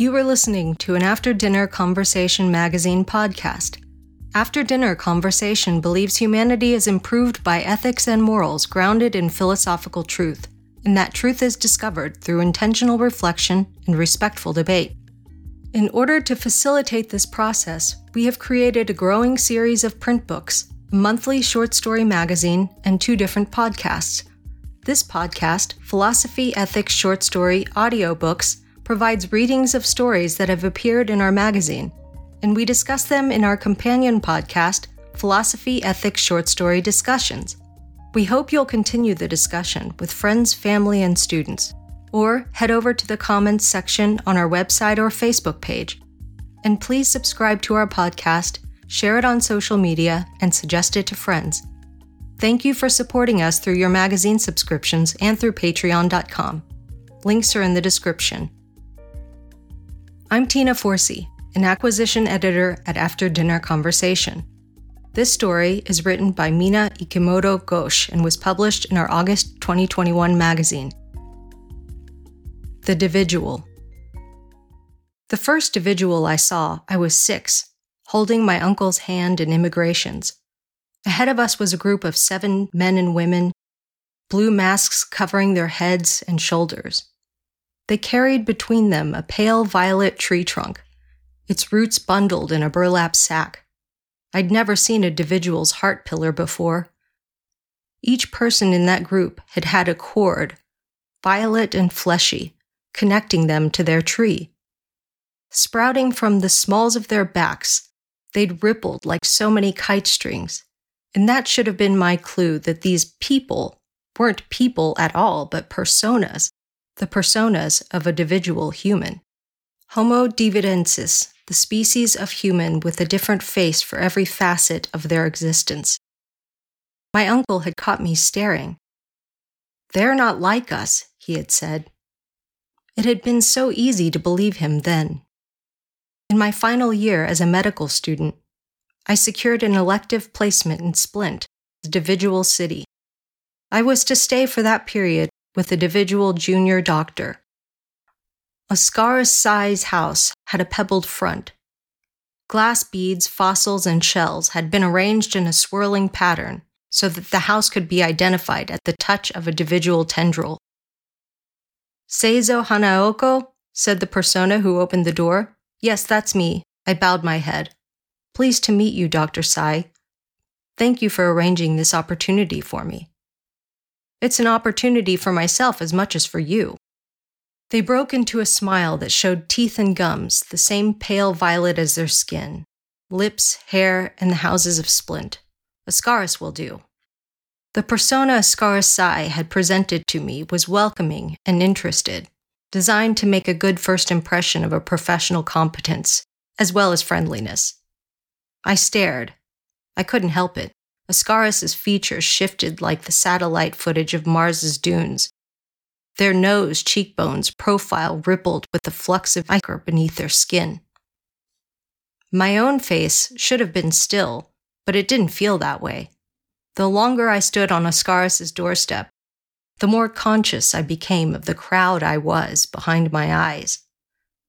You are listening to an After Dinner Conversation magazine podcast. After Dinner Conversation believes humanity is improved by ethics and morals grounded in philosophical truth, and that truth is discovered through intentional reflection and respectful debate. In order to facilitate this process, we have created a growing series of print books, a monthly short story magazine, and two different podcasts. This podcast, Philosophy Ethics Short Story Audiobooks, provides readings of stories that have appeared in our magazine, and we discuss them in our companion podcast, Philosophy Ethics Short Story Discussions. We hope you'll continue the discussion with friends, family, and students or head over to the comments section on our website or Facebook page. And please subscribe to our podcast, share it on social media, and suggest it to friends. Thank you for supporting us through your magazine subscriptions and through patreon.com. Links are in the description. I'm Tina Forsee, an acquisition editor at After Dinner Conversation. This story is written by Mina Ikemoto Ghosh and was published in our August 2021 magazine. The Dividual. The first Dividual I saw, I was six, holding my uncle's hand in immigrations. Ahead of us was a group of seven men and women, blue masks covering their heads and shoulders. They carried between them a pale violet tree trunk, its roots bundled in a burlap sack. I'd never seen a Dividual's heart pillar before. Each person in that group had had a cord, violet and fleshy, connecting them to their tree. Sprouting from the smalls of their backs, they'd rippled like so many kite strings. And that should have been my clue that these people weren't people at all, but personas, the personas of a Dividual human. Homo dividensis, the species of human with a different face for every facet of their existence. My uncle had caught me staring. They're not like us, he had said. It had been so easy to believe him then. In my final year as a medical student, I secured an elective placement in Splint, the Dividual City. I was to stay for that period with a Dividual junior doctor. Osqaris Sai's house had a pebbled front. Glass beads, fossils, and shells had been arranged in a swirling pattern so that the house could be identified at the touch of a Dividual tendril. Seizo Hanaoka? said the persona who opened the door. Yes, that's me. I bowed my head. Pleased to meet you, Dr. Sai. Thank you for arranging this opportunity for me. It's an opportunity for myself as much as for you. They broke into a smile that showed teeth and gums, the same pale violet as their skin, lips, hair, and the houses of splint. Osqaris will do. The persona Osqaris Sai had presented to me was welcoming and interested, designed to make a good first impression of a professional competence, as well as friendliness. I stared. I couldn't help it. Osqaris's features shifted like the satellite footage of Mars's dunes. Their nose, cheekbones, profile rippled with the flux of ichor beneath their skin. My own face should have been still, but it didn't feel that way. The longer I stood on Osqaris's doorstep, the more conscious I became of the crowd I was behind my eyes.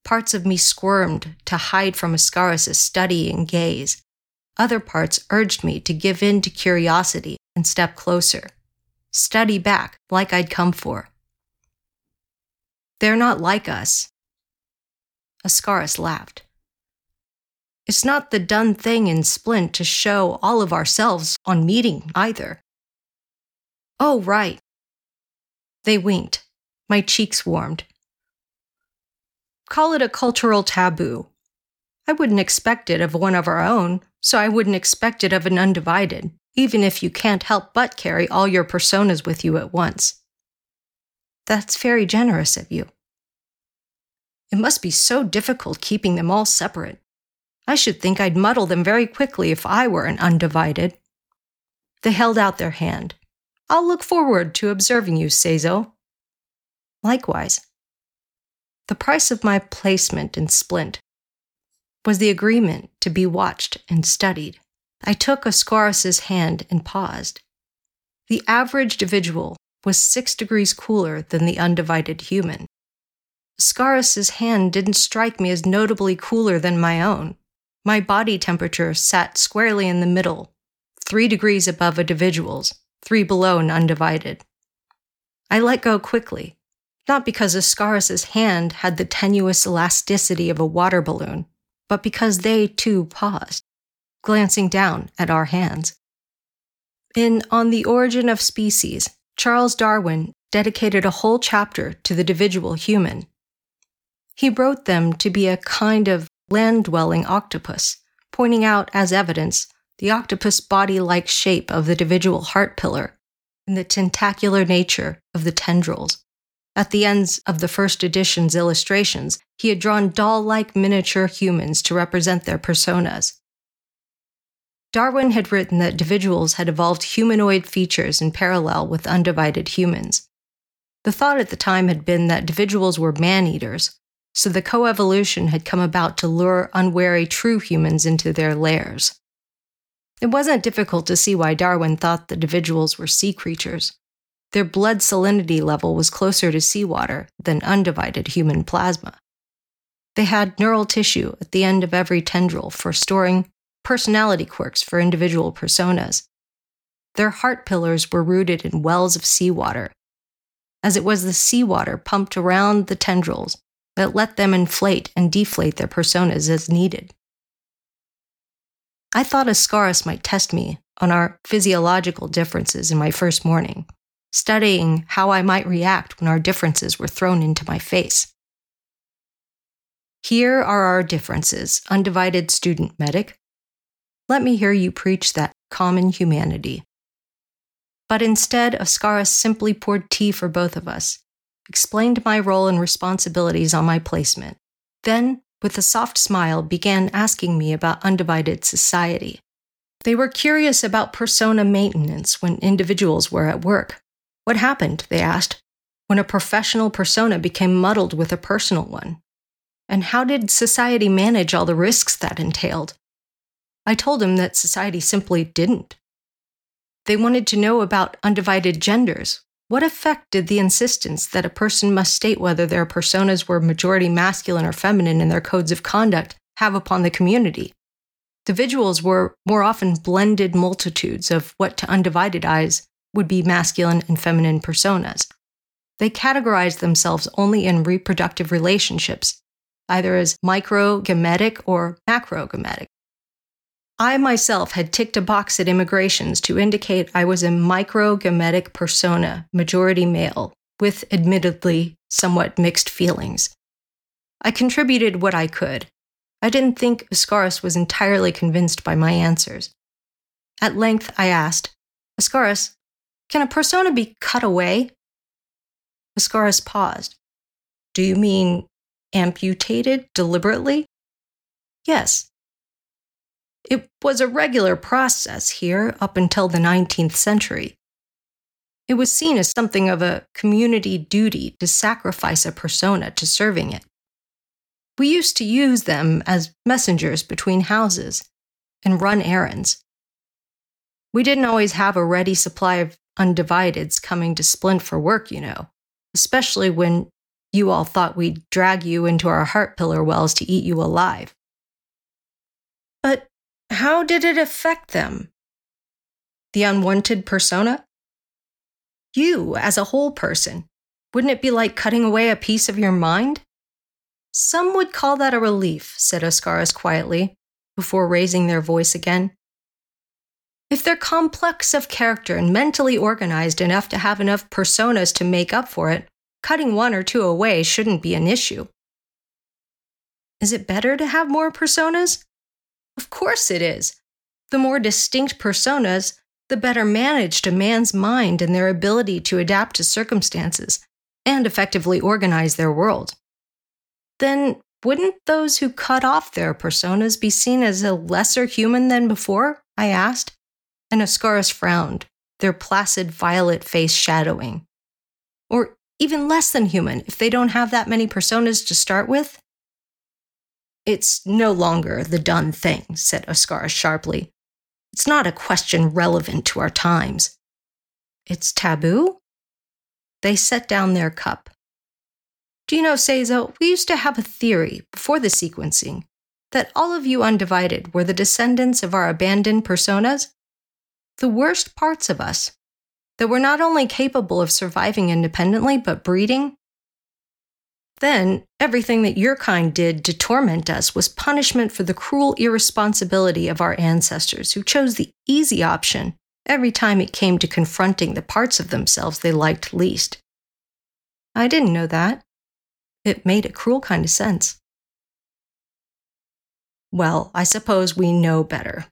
Parts of me squirmed to hide from Osqaris's studying gaze. Other parts urged me to give in to curiosity and step closer. Study back like I'd come for. They're not like us. Osqaris laughed. It's not the done thing in Splint to show all of ourselves on meeting either. Oh, right. They winked. My cheeks warmed. Call it a cultural taboo. I wouldn't expect it of one of our own, so I wouldn't expect it of an undivided, even if you can't help but carry all your personas with you at once. That's very generous of you. It must be so difficult keeping them all separate. I should think I'd muddle them very quickly if I were an undivided. They held out their hand. I'll look forward to observing you, Seizo. Likewise. The price of my placement in Splint was the agreement to be watched and studied. I took Osqaris's hand and paused. The average individual was six degrees cooler than the undivided human. Osqaris's hand didn't strike me as notably cooler than my own. My body temperature sat squarely in the middle, three degrees above a dividual's, three below an undivided. I let go quickly, not because Osqaris's hand had the tenuous elasticity of a water balloon, but because they too paused, glancing down at our hands. In On the Origin of Species, Charles Darwin dedicated a whole chapter to the individual human. He wrote them to be a kind of land dwelling octopus, pointing out as evidence the octopus body like shape of the individual heart pillar and the tentacular nature of the tendrils. At the ends of the first edition's illustrations, he had drawn doll like miniature humans to represent their personas. Darwin had written that individuals had evolved humanoid features in parallel with undivided humans. The thought at the time had been that individuals were man eaters, so the coevolution had come about to lure unwary true humans into their lairs. It wasn't difficult to see why Darwin thought the individuals were sea creatures. Their blood salinity level was closer to seawater than undivided human plasma. They had neural tissue at the end of every tendril for storing personality quirks for individual personas. Their heart pillars were rooted in wells of seawater, as it was the seawater pumped around the tendrils that let them inflate and deflate their personas as needed. I thought Osqaris might test me on our physiological differences in my first morning, studying how I might react when our differences were thrown into my face. Here are our differences, undivided student medic. Let me hear you preach that common humanity. But instead, Osqaris simply poured tea for both of us, explained my role and responsibilities on my placement, then with a soft smile, began asking me about undivided society. They were curious about persona maintenance when individuals were at work. What happened, they asked, when a professional persona became muddled with a personal one? And how did society manage all the risks that entailed? I told them that society simply didn't. They wanted to know about undivided genders, what effect did the insistence that a person must state whether their personas were majority masculine or feminine in their codes of conduct have upon the community? Individuals were more often blended multitudes of what to undivided eyes would be masculine and feminine personas. They categorized themselves only in reproductive relationships, either as microgametic or macrogametic. I myself had ticked a box at immigrations to indicate I was a microgametic persona, majority male, with admittedly somewhat mixed feelings. I contributed what I could. I didn't think Osqaris was entirely convinced by my answers. At length, I asked, Osqaris, can a persona be cut away? Osqaris paused. Do you mean amputated deliberately? Yes, it was a regular process here up until the 19th century. It was seen as something of a community duty to sacrifice a persona to serving it. We used to use them as messengers between houses and run errands. We didn't always have a ready supply of undivideds coming to Splint for work, you know, especially when you all thought we'd drag you into our heart pillar wells to eat you alive. But how did it affect them? The unwanted persona? You, as a whole person, wouldn't it be like cutting away a piece of your mind? Some would call that a relief, said Osqaris quietly, before raising their voice again. If they're complex of character and mentally organized enough to have enough personas to make up for it, cutting one or two away shouldn't be an issue. Is it better to have more personas? Of course it is. The more distinct personas, the better managed a man's mind and their ability to adapt to circumstances and effectively organize their world. Then wouldn't those who cut off their personas be seen as a lesser human than before? I asked, and Osqaris frowned, their placid violet face shadowing. Or even less than human if they don't have that many personas to start with? It's no longer the done thing, said Osqaris sharply. It's not a question relevant to our times. It's taboo? They set down their cup. Gino Seizo, we used to have a theory before the sequencing that all of you undivided were the descendants of our abandoned personas, the worst parts of us, that were not only capable of surviving independently, but breeding. Then, everything that your kind did to torment us was punishment for the cruel irresponsibility of our ancestors who chose the easy option every time it came to confronting the parts of themselves they liked least. I didn't know that. It made a cruel kind of sense. Well, I suppose we know better.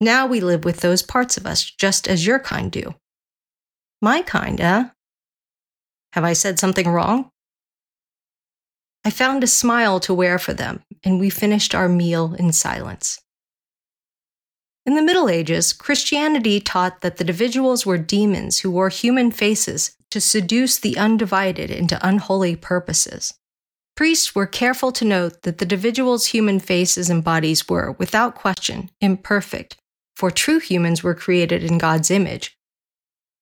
Now we live with those parts of us just as your kind do. My kind, eh? Have I said something wrong? I found a smile to wear for them, and we finished our meal in silence. In the Middle Ages, Christianity taught that the individuals were demons who wore human faces to seduce the undivided into unholy purposes. Priests were careful to note that the individual's human faces and bodies were, without question, imperfect, for true humans were created in God's image,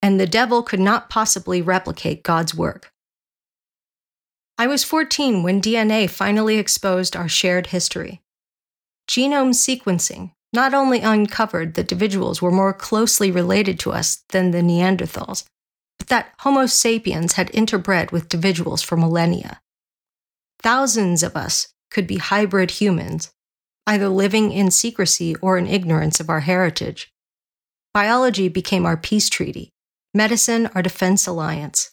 and the devil could not possibly replicate God's work. I was 14 when DNA finally exposed our shared history. Genome sequencing not only uncovered that individuals were more closely related to us than the Neanderthals, but that Homo sapiens had interbred with individuals for millennia. Thousands of us could be hybrid humans, either living in secrecy or in ignorance of our heritage. Biology became our peace treaty, medicine our defense alliance.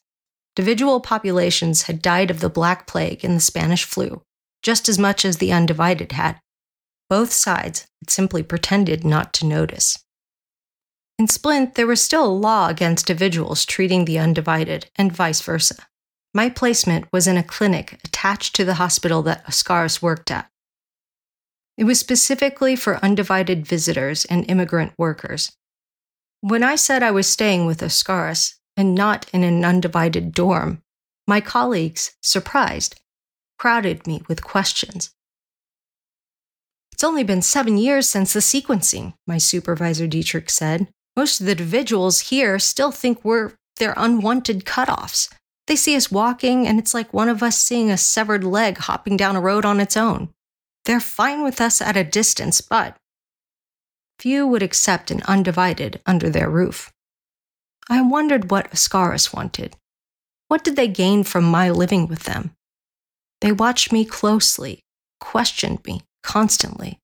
Individual populations had died of the Black Plague and the Spanish flu, just as much as the undivided had. Both sides had simply pretended not to notice. In Splint, there was still a law against individuals treating the undivided, and vice versa. My placement was in a clinic attached to the hospital that Osqaris worked at. It was specifically for undivided visitors and immigrant workers. When I said I was staying with Osqaris and not in an undivided dorm, my colleagues, surprised, crowded me with questions. It's only been seven years since the sequencing, my supervisor Dietrich said. Most of the individuals here still think we're their unwanted cutoffs. They see us walking, and it's like one of us seeing a severed leg hopping down a road on its own. They're fine with us at a distance, but few would accept an undivided under their roof. I wondered what Osqaris wanted. What did they gain from my living with them? They watched me closely, questioned me constantly.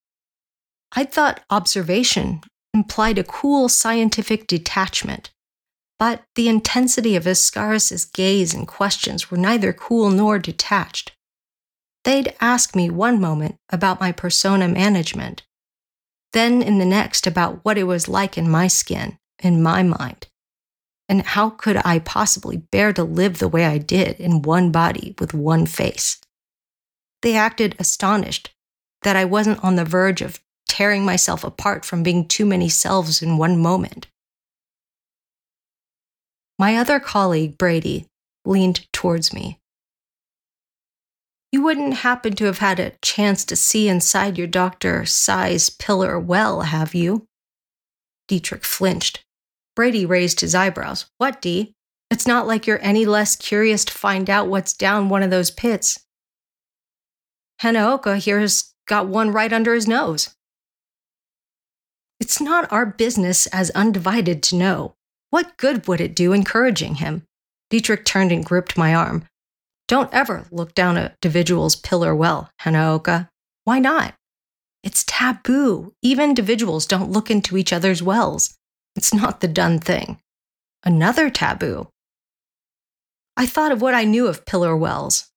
I thought observation implied a cool scientific detachment, but the intensity of Osqaris's gaze and questions were neither cool nor detached. They'd ask me one moment about my persona management, then in the next about what it was like in my skin, in my mind, and how could I possibly bear to live the way I did in one body with one face. They acted astonished that I wasn't on the verge of tearing myself apart from being too many selves in one moment. My other colleague, Brady, leaned towards me. You wouldn't happen to have had a chance to see inside your Dr. Sai's pillar well, have you? Dietrich flinched. Brady raised his eyebrows. What, Dee? It's not like you're any less curious to find out what's down one of those pits. Hanaoka here's got one right under his nose. It's not our business as undivided to know. What good would it do encouraging him? Dietrich turned and gripped my arm. Don't ever look down a dividual's pillar well, Hanaoka. Why not? It's taboo. Even individuals don't look into each other's wells. It's not the done thing. Another taboo. I thought of what I knew of pillar wells.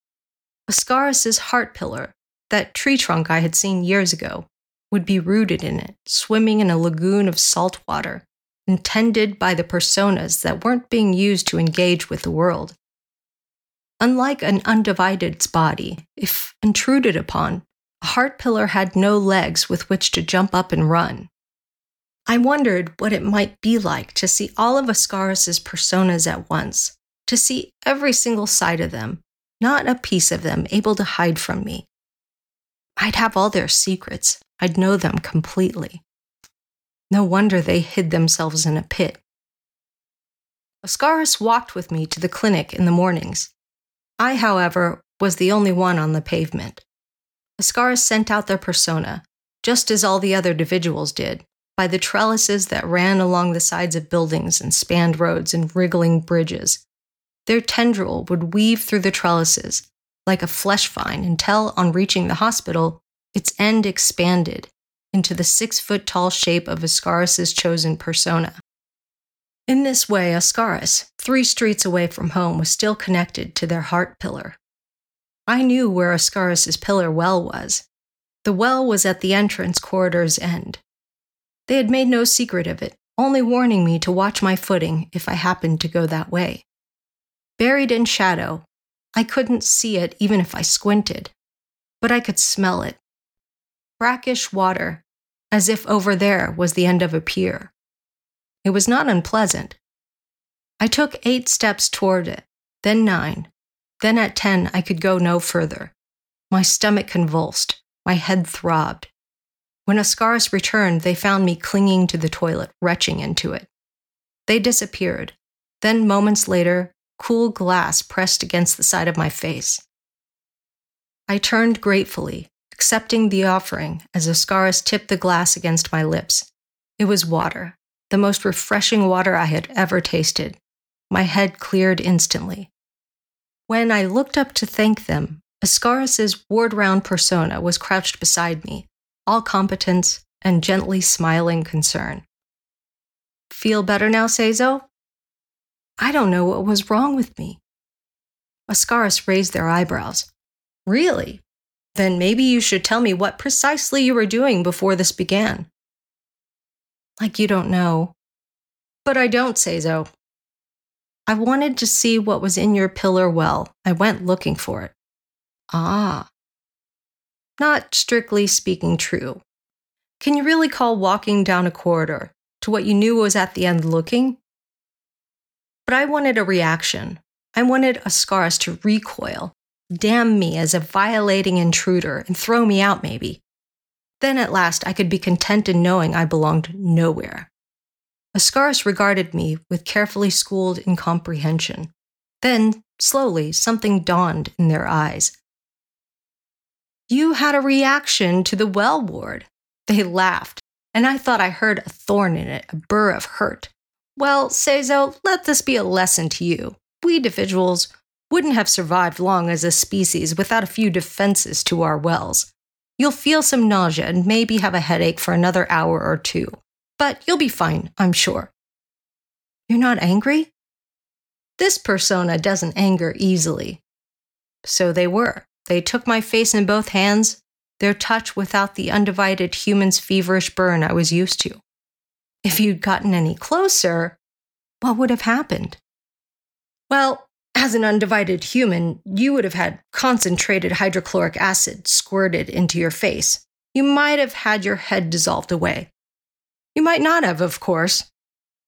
Osqaris's heart pillar, that tree trunk I had seen years ago, would be rooted in it, swimming in a lagoon of salt water, intended by the personas that weren't being used to engage with the world. Unlike an undivided body, if intruded upon, a heart pillar had no legs with which to jump up and run. I wondered what it might be like to see all of Osqaris's personas at once, to see every single side of them, not a piece of them able to hide from me. I'd have all their secrets, I'd know them completely. No wonder they hid themselves in a pit. Osqaris walked with me to the clinic in the mornings. I, however, was the only one on the pavement. Osqaris sent out their persona, just as all the other individuals did, by the trellises that ran along the sides of buildings and spanned roads and wriggling bridges. Their tendril would weave through the trellises like a flesh vine until, on reaching the hospital, its end expanded into the six foot tall shape of Osqaris's chosen persona. In this way, Osqaris, three streets away from home, was still connected to their heart pillar. I knew where Osqaris's pillar well was. The well was at the entrance corridor's end. They had made no secret of it, only warning me to watch my footing if I happened to go that way. Buried in shadow, I couldn't see it even if I squinted, but I could smell it. Brackish water, as if over there was the end of a pier. It was not unpleasant. I took eight steps toward it, then nine, then at 10, I could go no further. My stomach convulsed, my head throbbed. When Osqaris returned, they found me clinging to the toilet, retching into it. They disappeared. Then, moments later, cool glass pressed against the side of my face. I turned gratefully, accepting the offering as Osqaris tipped the glass against my lips. It was water, the most refreshing water I had ever tasted. My head cleared instantly. When I looked up to thank them, Osqaris's ward round persona was crouched beside me, all competence and gently smiling concern. Feel better now, Seizo? I don't know what was wrong with me. Osqaris raised their eyebrows. Really? Then maybe you should tell me what precisely you were doing before this began. Like you don't know. But I don't, Seizo. I wanted to see what was in your pillar well. I went looking for it. Ah. Not strictly speaking true. Can you really call walking down a corridor to what you knew was at the end looking? But I wanted a reaction. I wanted Osqaris to recoil, damn me as a violating intruder, and throw me out, maybe. Then at last I could be content in knowing I belonged nowhere. Osqaris regarded me with carefully schooled incomprehension. Then, slowly, something dawned in their eyes. You had a reaction to the well ward. They laughed, and I thought I heard a thorn in it, a burr of hurt. Well, Seizo, let this be a lesson to you. We individuals wouldn't have survived long as a species without a few defenses to our wells. You'll feel some nausea and maybe have a headache for another hour or two but you'll be fine, I'm sure. You're not angry? This persona doesn't anger easily. So they were. They took my face in both hands, their touch without the undivided human's feverish burn I was used to. If you'd gotten any closer, what would have happened? Well, as an undivided human, you would have had concentrated hydrochloric acid squirted into your face. You might have had your head dissolved away. You might not have, of course.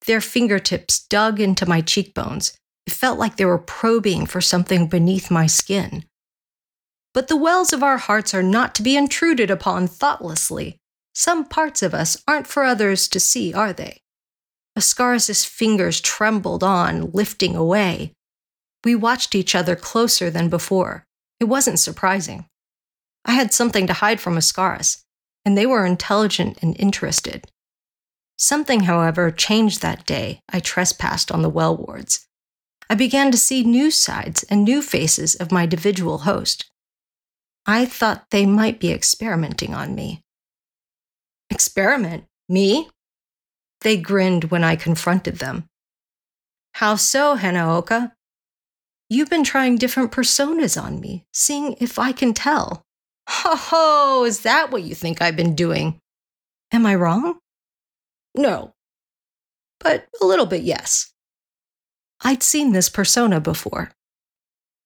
Their fingertips dug into my cheekbones. It felt like they were probing for something beneath my skin. But the wells of our hearts are not to be intruded upon thoughtlessly. Some parts of us aren't for others to see, are they? Osqaris's fingers trembled on, lifting away. We watched each other closer than before. It wasn't surprising. I had something to hide from Osqaris, and they were intelligent and interested. Something, however, changed that day I trespassed on the well wards. I began to see new sides and new faces of my individual host. I thought they might be experimenting on me. Experiment? Me? They grinned when I confronted them. How so, Hanaoka? You've been trying different personas on me, seeing if I can tell. Ho ho, is that what you think I've been doing? Am I wrong? No. But a little bit, yes. I'd seen this persona before.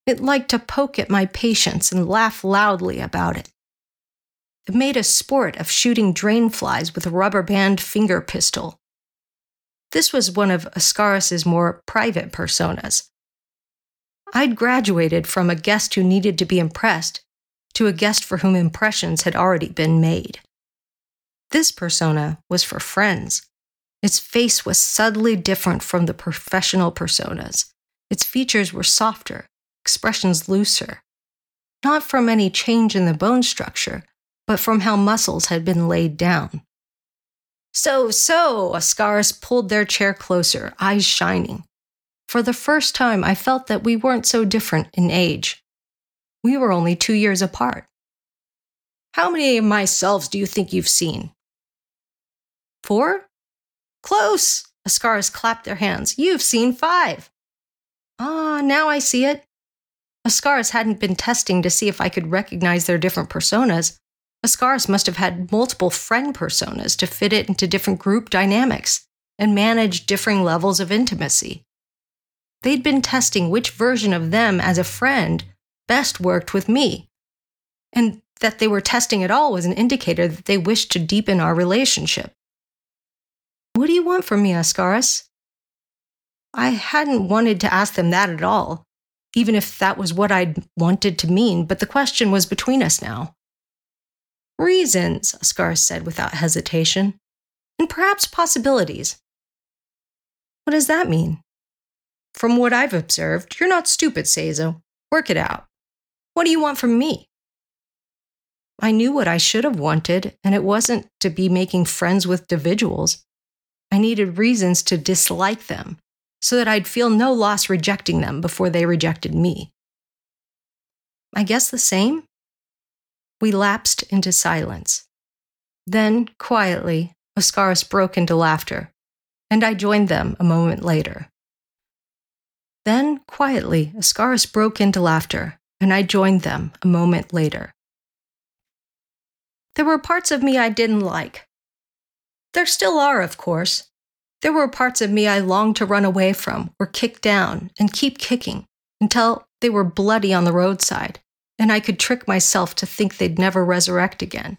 It liked to poke at my patience and laugh loudly about it. It made a sport of shooting drain flies with a rubber band finger pistol. This was one of Osqaris's more private personas. I'd graduated from a guest who needed to be impressed to a guest for whom impressions had already been made. This persona was for friends. Its face was subtly different from the professional personas. Its features were softer, expressions looser. Not from any change in the bone structure, but from how muscles had been laid down. So, so, Osqaris pulled their chair closer, eyes shining. For the first time, I felt that we weren't so different in age. We were only two years apart. How many of myselves do you think you've seen? Four? Close! Osqaris clapped their hands. You've seen five. Ah, now I see it. Osqaris hadn't been testing to see if I could recognize their different personas. Osqaris must have had multiple friend personas to fit it into different group dynamics and manage differing levels of intimacy. They'd been testing which version of them as a friend best worked with me. And that they were testing at all was an indicator that they wished to deepen our relationship. What do you want from me, Osqaris? I hadn't wanted to ask them that at all, even if that was what I'd wanted to mean, but the question was between us now. Reasons, Osqaris said without hesitation, and perhaps possibilities. What does that mean? From what I've observed, you're not stupid, Seizo. Work it out. What do you want from me? I knew what I should have wanted, and it wasn't to be making friends with individuals. I needed reasons to dislike them so that I'd feel no loss rejecting them before they rejected me. I guess the same? We lapsed into silence. Then, quietly, Osqaris broke into laughter, and I joined them a moment later. Then, quietly, Osqaris broke into laughter, and I joined them a moment later. There were parts of me I didn't like. There still are, of course. There were parts of me I longed to run away from or kick down and keep kicking until they were bloody on the roadside and I could trick myself to think they'd never resurrect again.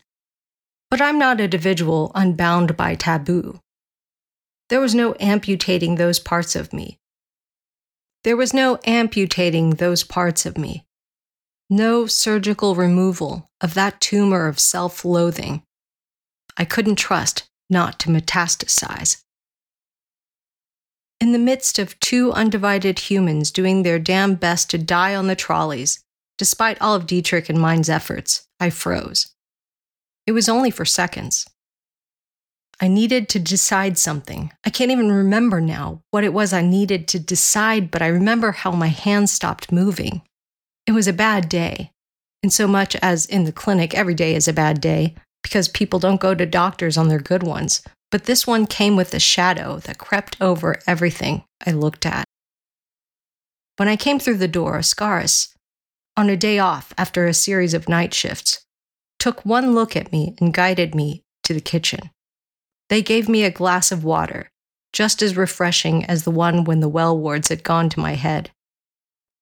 But I'm not an individual unbound by taboo. There was no amputating those parts of me. There was no amputating those parts of me. No surgical removal of that tumor of self loathing. I couldn't trust not to metastasize. In the midst of two undivided humans doing their damn best to die on the trolleys, Despite all of Dietrich and mine's efforts, I froze. It was only for seconds. I needed to decide something. I can't even remember now what it was I needed to decide, but I remember how my hands stopped moving. It was a bad day. In so much as in the clinic, every day is a bad day because people don't go to doctors on their good ones. But this one came with a shadow that crept over everything I looked at. When I came through the door, Osqaris, on a day off after a series of night shifts, took one look at me and guided me to the kitchen. They gave me a glass of water, just as refreshing as the one when the well wards had gone to my head.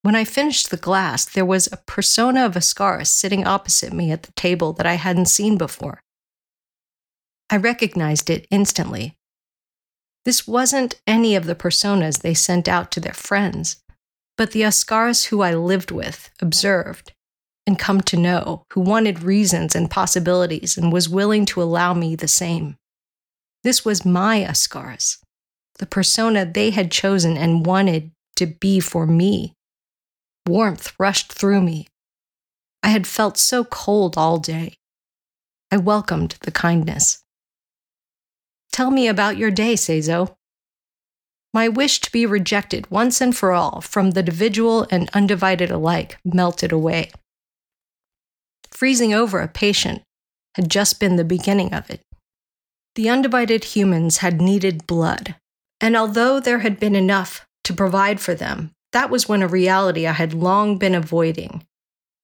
When I finished the glass, there was a persona of Osqaris sitting opposite me at the table that I hadn't seen before. I recognized it instantly. This wasn't any of the personas they sent out to their friends but the Osqaris who I lived with, observed, and come to know, who wanted reasons and possibilities and was willing to allow me the same. This was my Osqaris, the persona they had chosen and wanted to be for me. Warmth rushed through me. I had felt so cold all day. I welcomed the kindness. Tell me about your day, Seizo. My wish to be rejected once and for all from the individual and undivided alike melted away. Freezing over a patient had just been the beginning of it. The undivided humans had needed blood, and although there had been enough to provide for them, that was when a reality I had long been avoiding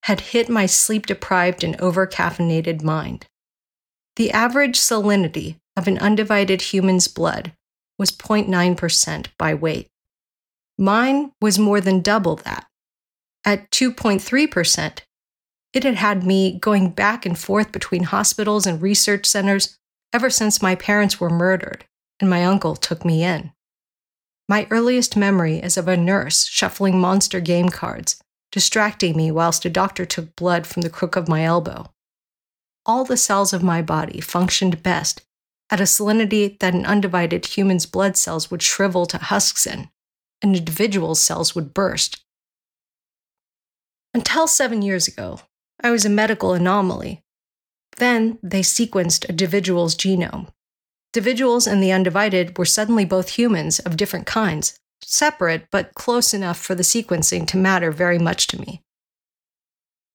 had hit my sleep deprived and over caffeinated mind. The average salinity of an undivided human's blood was 0.9% by weight. Mine was more than double that. At 2.3%, it had had me going back and forth between hospitals and research centers ever since my parents were murdered and my uncle took me in. My earliest memory is of a nurse shuffling monster game cards, distracting me whilst a doctor took blood from the crook of my elbow. All the cells of my body functioned best at a salinity that an undivided human's blood cells would shrivel to husks in, an individual's cells would burst. Until seven years ago, I was a medical anomaly. Then they sequenced a dividual's genome. Individuals and the undivided were suddenly both humans of different kinds, separate but close enough for the sequencing to matter very much to me.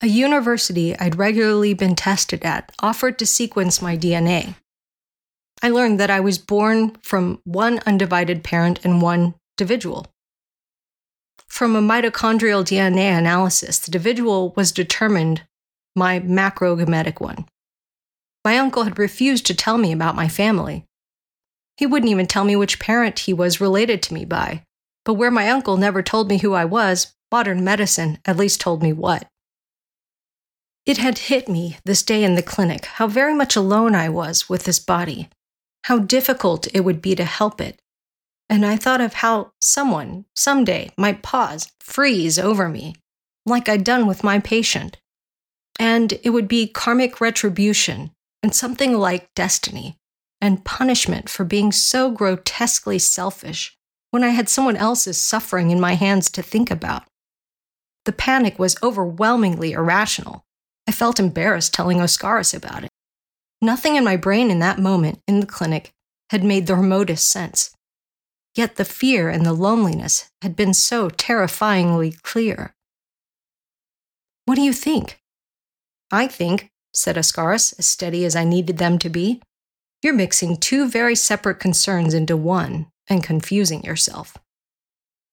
A university I'd regularly been tested at offered to sequence my DNA. I learned that I was born from one undivided parent and one individual. From a mitochondrial DNA analysis, the individual was determined my macrogametic one. My uncle had refused to tell me about my family. He wouldn't even tell me which parent he was related to me by. But where my uncle never told me who I was, modern medicine at least told me what. It had hit me this day in the clinic how very much alone I was with this body, how difficult it would be to help it. And I thought of how someone, someday, might pause, freeze over me, like I'd done with my patient. And it would be karmic retribution and something like destiny and punishment for being so grotesquely selfish when I had someone else's suffering in my hands to think about. The panic was overwhelmingly irrational. I felt embarrassed telling Osqaris about it. Nothing in my brain in that moment in the clinic had made the remotest sense. Yet the fear and the loneliness had been so terrifyingly clear. What do you think? I think, said Osqaris, as steady as I needed them to be, you're mixing two very separate concerns into one and confusing yourself.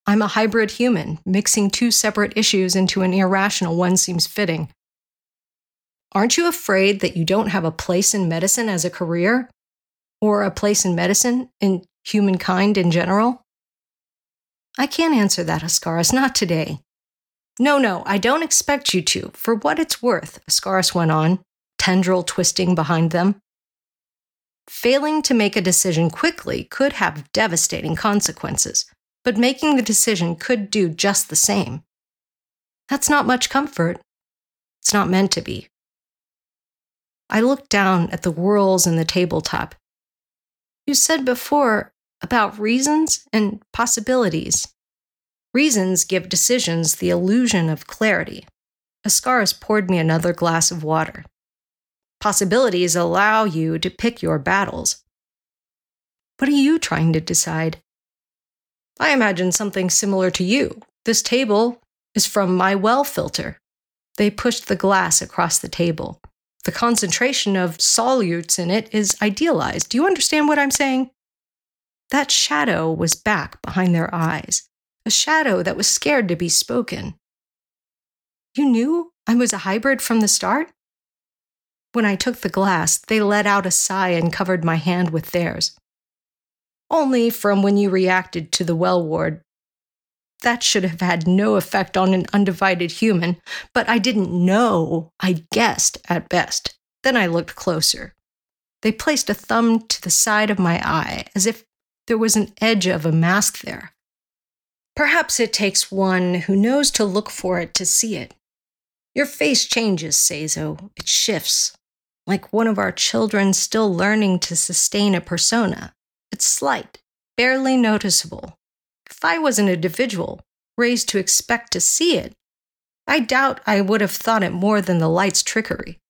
I'm a hybrid human. Mixing two separate issues into an irrational one seems fitting. Aren't you afraid that you don't have a place in medicine as a career? Or a place in medicine in humankind in general? I can't answer that, Osqaris, not today. No, no, I don't expect you to, for what it's worth, Osqaris went on, tendril twisting behind them. Failing to make a decision quickly could have devastating consequences, but making the decision could do just the same. That's not much comfort. It's not meant to be. I looked down at the whorls in the tabletop. You said before about reasons and possibilities. Reasons give decisions the illusion of clarity. Osqaris poured me another glass of water. Possibilities allow you to pick your battles. What are you trying to decide? I imagine something similar to you. This table is from my well filter. They pushed the glass across the table the concentration of solutes in it is idealized. Do you understand what I'm saying? That shadow was back behind their eyes, a shadow that was scared to be spoken. You knew I was a hybrid from the start? When I took the glass, they let out a sigh and covered my hand with theirs. Only from when you reacted to the well ward that should have had no effect on an undivided human, but I didn't know. I guessed at best. Then I looked closer. They placed a thumb to the side of my eye, as if there was an edge of a mask there. Perhaps it takes one who knows to look for it to see it. Your face changes, Seizo. It shifts, like one of our children still learning to sustain a persona. It's slight, barely noticeable, if I was an individual, raised to expect to see it, I doubt I would have thought it more than the light's trickery.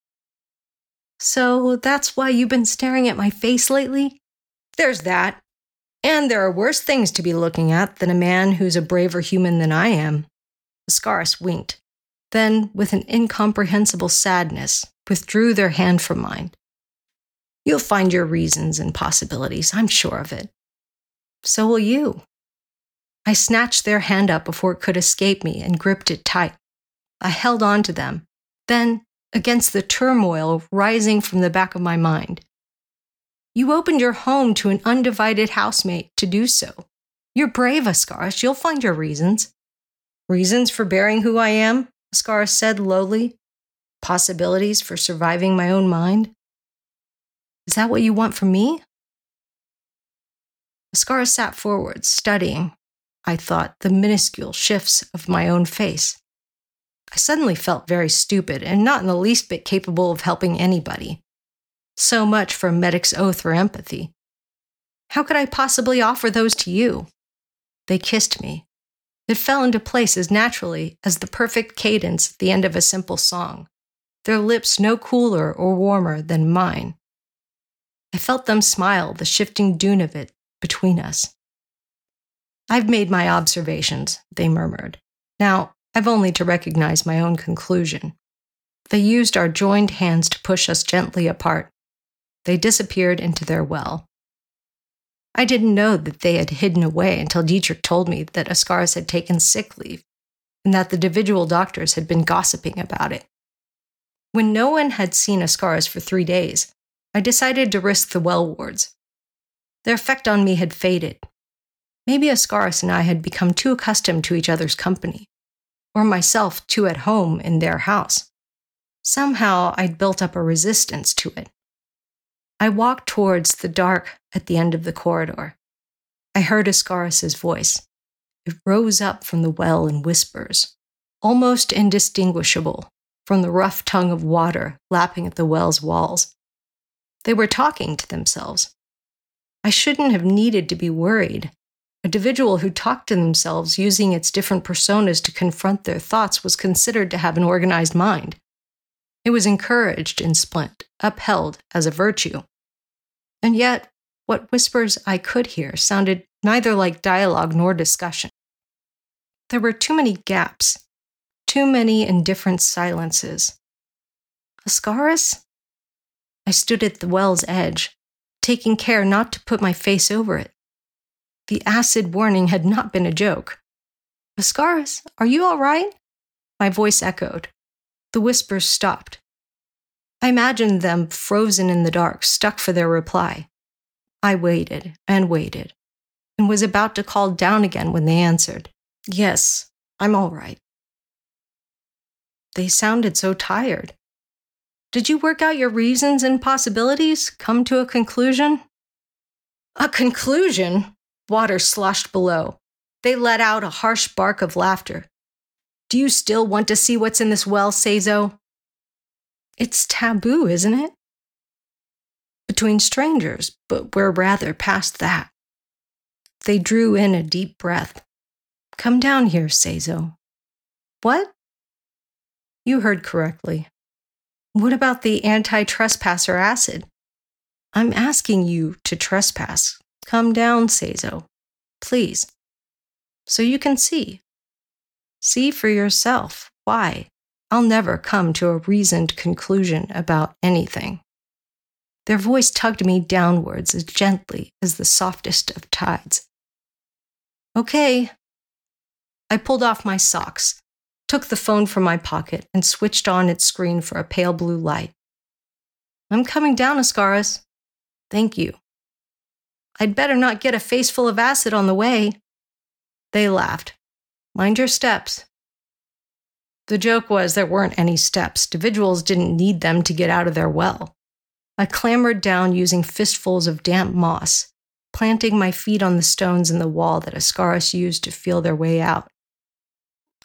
So that's why you've been staring at my face lately? There's that. And there are worse things to be looking at than a man who's a braver human than I am. Osqaris winked, then, with an incomprehensible sadness, withdrew their hand from mine. You'll find your reasons and possibilities, I'm sure of it. So will you. I snatched their hand up before it could escape me and gripped it tight. I held on to them. Then, against the turmoil rising from the back of my mind, you opened your home to an undivided housemate to do so. You're brave, Osqaris. You'll find your reasons. Reasons for bearing who I am? Osqaris said lowly. Possibilities for surviving my own mind? Is that what you want from me? Osqaris sat forward, studying, I thought, the minuscule shifts of my own face. I suddenly felt very stupid and not in the least bit capable of helping anybody. So much for medic's oath for empathy. How could I possibly offer those to you? They kissed me. It fell into place as naturally as the perfect cadence at the end of a simple song, their lips no cooler or warmer than mine. I felt them smile, the shifting dune of it between us. I've made my observations, they murmured. Now, I've only to recognize my own conclusion. They used our joined hands to push us gently apart. They disappeared into their well. I didn't know that they had hidden away until Dietrich told me that Osqaris had taken sick leave and that the dividual doctors had been gossiping about it. When no one had seen Osqaris for three days, I decided to risk the well wards. Their effect on me had faded. Maybe Osqaris and I had become too accustomed to each other's company, or myself too at home in their house. Somehow I'd built up a resistance to it. I walked towards the dark at the end of the corridor. I heard Osqaris's voice. It rose up from the well in whispers, almost indistinguishable from the rough tongue of water lapping at the well's walls. They were talking to themselves. I shouldn't have needed to be worried. A dividual who talked to themselves using its different personas to confront their thoughts was considered to have an organized mind. It was encouraged in Splint, upheld as a virtue. And yet, what whispers I could hear sounded neither like dialogue nor discussion. There were too many gaps, too many indifferent silences. Osqaris? I stood at the well's edge, taking care not to put my face over it. The acid warning had not been a joke. Osqaris, are you all right? My voice echoed. The whispers stopped. I imagined them frozen in the dark, stuck for their reply. I waited and waited, and was about to call down again when they answered, Yes, I'm all right. They sounded so tired. Did you work out your reasons and possibilities? Come to a conclusion? A conclusion? Water sloshed below. They let out a harsh bark of laughter. Do you still want to see what's in this well, Seizo? It's taboo, isn't it? Between strangers, but we're rather past that. They drew in a deep breath. Come down here, Seizo. What? You heard correctly. What about the anti trespasser acid? I'm asking you to trespass. Come down, Seizo. Please. So you can see. See for yourself why I'll never come to a reasoned conclusion about anything. Their voice tugged me downwards as gently as the softest of tides. Okay. I pulled off my socks, took the phone from my pocket, and switched on its screen for a pale blue light. I'm coming down, Osqaris. Thank you. I'd better not get a face full of acid on the way. They laughed. Mind your steps. The joke was there weren't any steps. Dividuals didn't need them to get out of their well. I clambered down using fistfuls of damp moss, planting my feet on the stones in the wall that Osqaris used to feel their way out.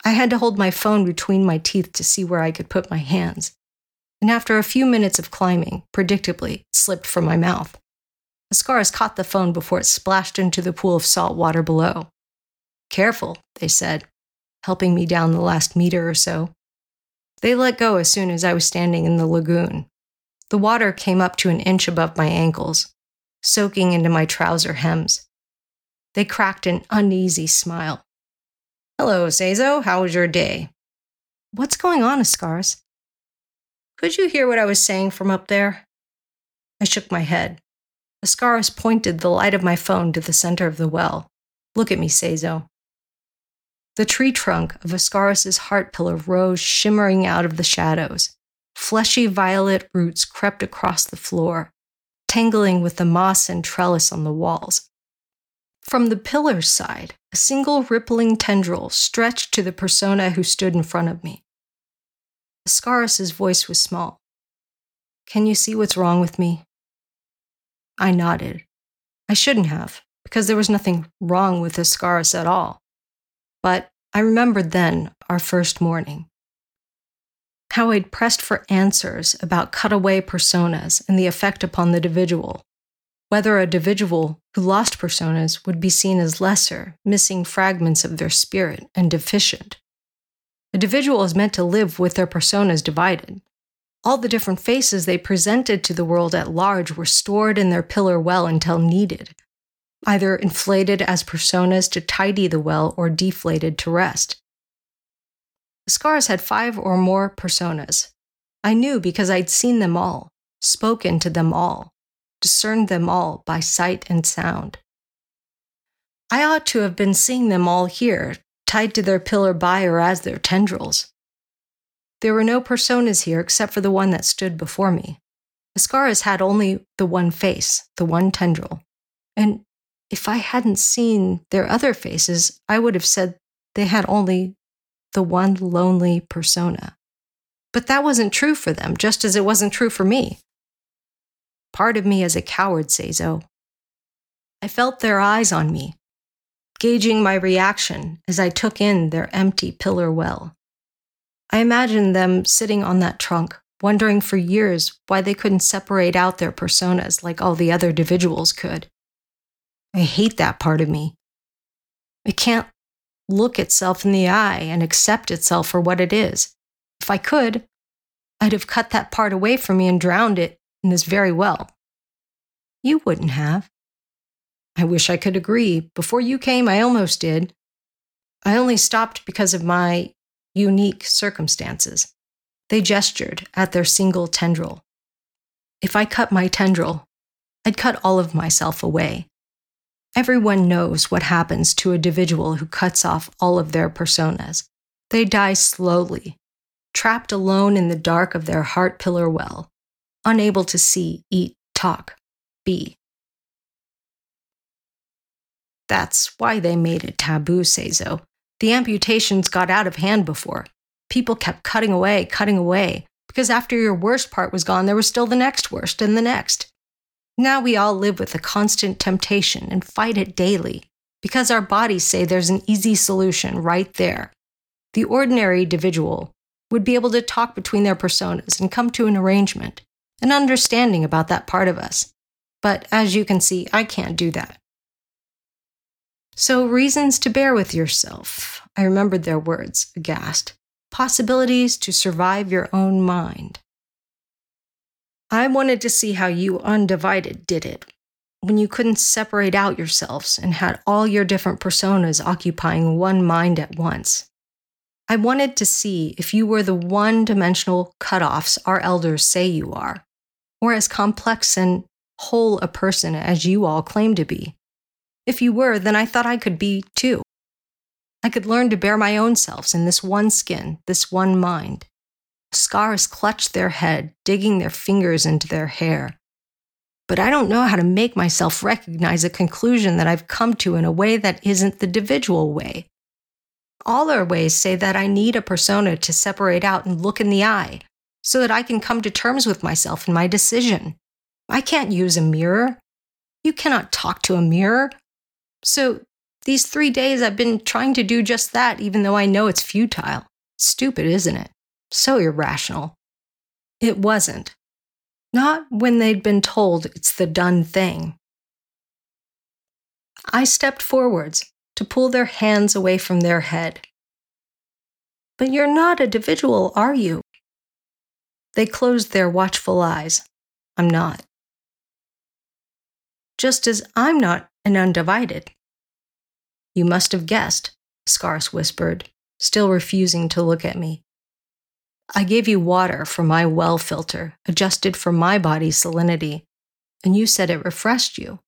I had to hold my phone between my teeth to see where I could put my hands. And after a few minutes of climbing, predictably, it slipped from my mouth. Osqaris caught the phone before it splashed into the pool of salt water below. Careful, they said, helping me down the last meter or so. They let go as soon as I was standing in the lagoon. The water came up to an inch above my ankles, soaking into my trouser hems. They cracked an uneasy smile. Hello, Seizo. How was your day? What's going on, Osqaris? Could you hear what I was saying from up there? I shook my head. Osqaris pointed the light of my phone to the center of the well. Look at me, Seizo. The tree trunk of Osqaris's heart pillar rose shimmering out of the shadows. Fleshy violet roots crept across the floor, tangling with the moss and trellis on the walls. From the pillar's side, a single rippling tendril stretched to the persona who stood in front of me. Osqaris's voice was small. Can you see what's wrong with me? I nodded. I shouldn't have, because there was nothing wrong with Osqaris at all. But I remembered then our first morning. How I'd pressed for answers about cutaway personas and the effect upon the dividual, whether a dividual who lost personas would be seen as lesser, missing fragments of their spirit, and deficient. A dividual is meant to live with their personas divided. All the different faces they presented to the world at large were stored in their pillar well until needed, either inflated as personas to tidy the well or deflated to rest. The scars had five or more personas. I knew because I'd seen them all, spoken to them all, discerned them all by sight and sound. I ought to have been seeing them all here, tied to their pillar by or as their tendrils. There were no personas here except for the one that stood before me. Osqaris had only the one face, the one tendril. And if I hadn't seen their other faces, I would have said they had only the one lonely persona. But that wasn't true for them, just as it wasn't true for me. Part of me is a coward, Seizo. I felt their eyes on me, gauging my reaction as I took in their empty pillar well. I imagined them sitting on that trunk, wondering for years why they couldn't separate out their personas like all the other dividuals could. I hate that part of me. It can't look itself in the eye and accept itself for what it is. If I could, I'd have cut that part away from me and drowned it in this very well. You wouldn't have. I wish I could agree. Before you came, I almost did. I only stopped because of my unique circumstances. They gestured at their single tendril. If I cut my tendril, I'd cut all of myself away. Everyone knows what happens to a dividual who cuts off all of their personas. They die slowly, trapped alone in the dark of their heart pillar well, unable to see, eat, talk, be. That's why they made it taboo, Seizo. The amputations got out of hand before. People kept cutting away, cutting away, because after your worst part was gone, there was still the next worst and the next. Now we all live with a constant temptation and fight it daily because our bodies say there's an easy solution right there. The ordinary dividual would be able to talk between their personas and come to an arrangement, an understanding about that part of us. But as you can see, I can't do that. So, reasons to bear with yourself. I remembered their words, aghast. Possibilities to survive your own mind. I wanted to see how you undivided did it when you couldn't separate out yourselves and had all your different personas occupying one mind at once. I wanted to see if you were the one dimensional cutoffs our elders say you are, or as complex and whole a person as you all claim to be. If you were, then I thought I could be too. I could learn to bear my own selves in this one skin, this one mind. Scars clutched their head, digging their fingers into their hair. But I don't know how to make myself recognize a conclusion that I've come to in a way that isn't the dividual way. All our ways say that I need a persona to separate out and look in the eye so that I can come to terms with myself and my decision. I can't use a mirror. You cannot talk to a mirror. So, these three days I've been trying to do just that, even though I know it's futile. Stupid, isn't it? So irrational. It wasn't. Not when they'd been told it's the done thing. I stepped forwards to pull their hands away from their head. But you're not a dividual, are you? They closed their watchful eyes. I'm not. Just as I'm not an undivided. You must have guessed, Scarce whispered, still refusing to look at me. I gave you water from my well filter, adjusted for my body's salinity, and you said it refreshed you.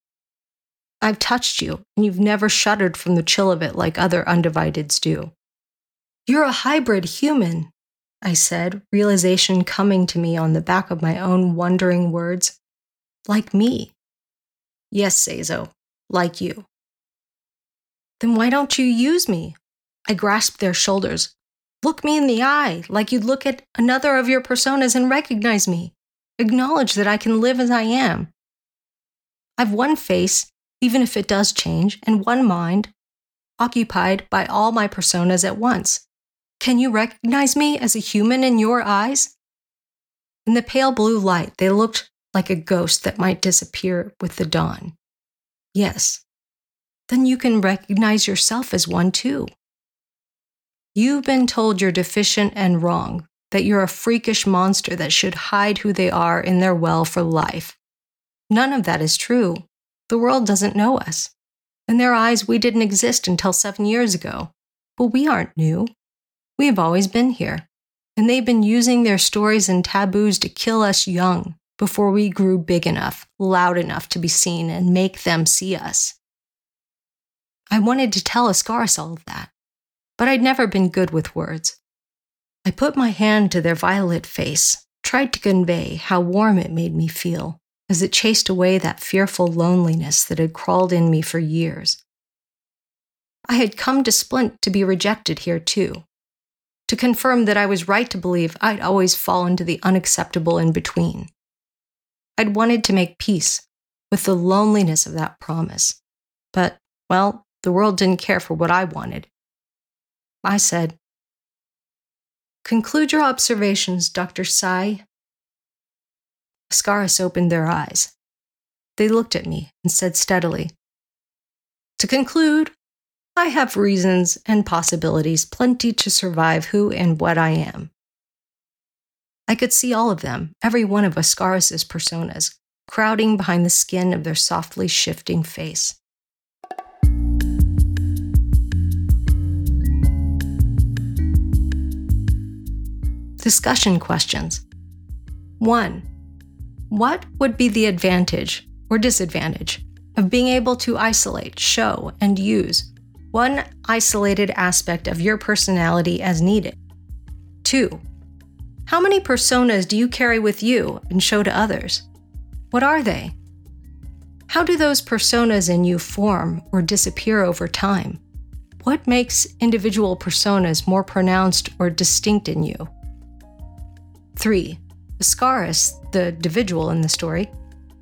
I've touched you, and you've never shuddered from the chill of it like other undivideds do. You're a hybrid human, I said, realization coming to me on the back of my own wondering words. Like me. Yes, Seizo, like you. Then why don't you use me? I grasped their shoulders, Look me in the eye like you'd look at another of your personas and recognize me. Acknowledge that I can live as I am. I've one face, even if it does change, and one mind, occupied by all my personas at once. Can you recognize me as a human in your eyes? In the pale blue light, they looked like a ghost that might disappear with the dawn? Yes. Then you can recognize yourself as one too. You've been told you're deficient and wrong, that you're a freakish monster that should hide who they are in their well for life. None of that is true. The world doesn't know us. In their eyes, we didn't exist until seven years ago. But we aren't new. We have always been here. And they've been using their stories and taboos to kill us young before we grew big enough, loud enough to be seen and make them see us. I wanted to tell Osqaris all of that, but I'd never been good with words. I put my hand to their violet face, tried to convey how warm it made me feel as it chased away that fearful loneliness that had crawled in me for years. I had come to Splint to be rejected here too, to confirm that I was right to believe I'd always fall into the unacceptable in between. I'd wanted to make peace with the loneliness of that promise, but, well, the world didn't care for what I wanted. I said, Conclude your observations, Dr. Sai. Osqaris opened their eyes. They looked at me and said steadily, To conclude, I have reasons and possibilities plenty to survive who and what I am. I could see all of them, every one of Osqaris's personas, crowding behind the skin of their softly shifting face. Discussion questions. 1. What would be the advantage or disadvantage of being able to isolate, show, and use one isolated aspect of your personality as needed? 2. How many personas do you carry with you and show to others? What are they? How do those personas in you form or disappear over time? What makes individual personas more pronounced or distinct in you? 3. Osqaris, the dividual in the story,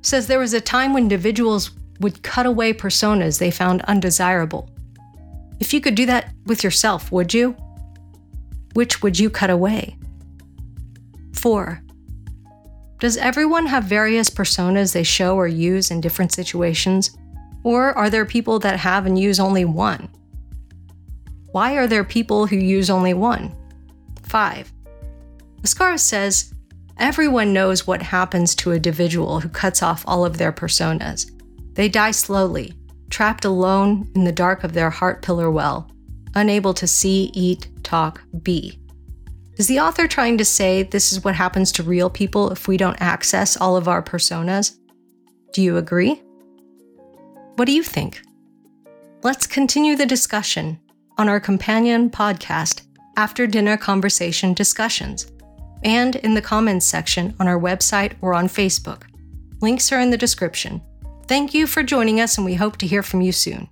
says there was a time when dividuals would cut away personas they found undesirable. If you could do that with yourself, would you? Which would you cut away? 4. Does everyone have various personas they show or use in different situations? Or are there people that have and use only one? Why are there people who use only one? 5. Osqaris says everyone knows what happens to a dividual who cuts off all of their personas. They die slowly, trapped alone in the dark of their heart pillar well, unable to see, eat, talk, be. Is the author trying to say this is what happens to real people if we don't access all of our personas? Do you agree? What do you think? Let's continue the discussion on our companion podcast, After Dinner Conversation Discussions, and in the comments section on our website or on Facebook. Links are in the description. Thank you for joining us, and we hope to hear from you soon.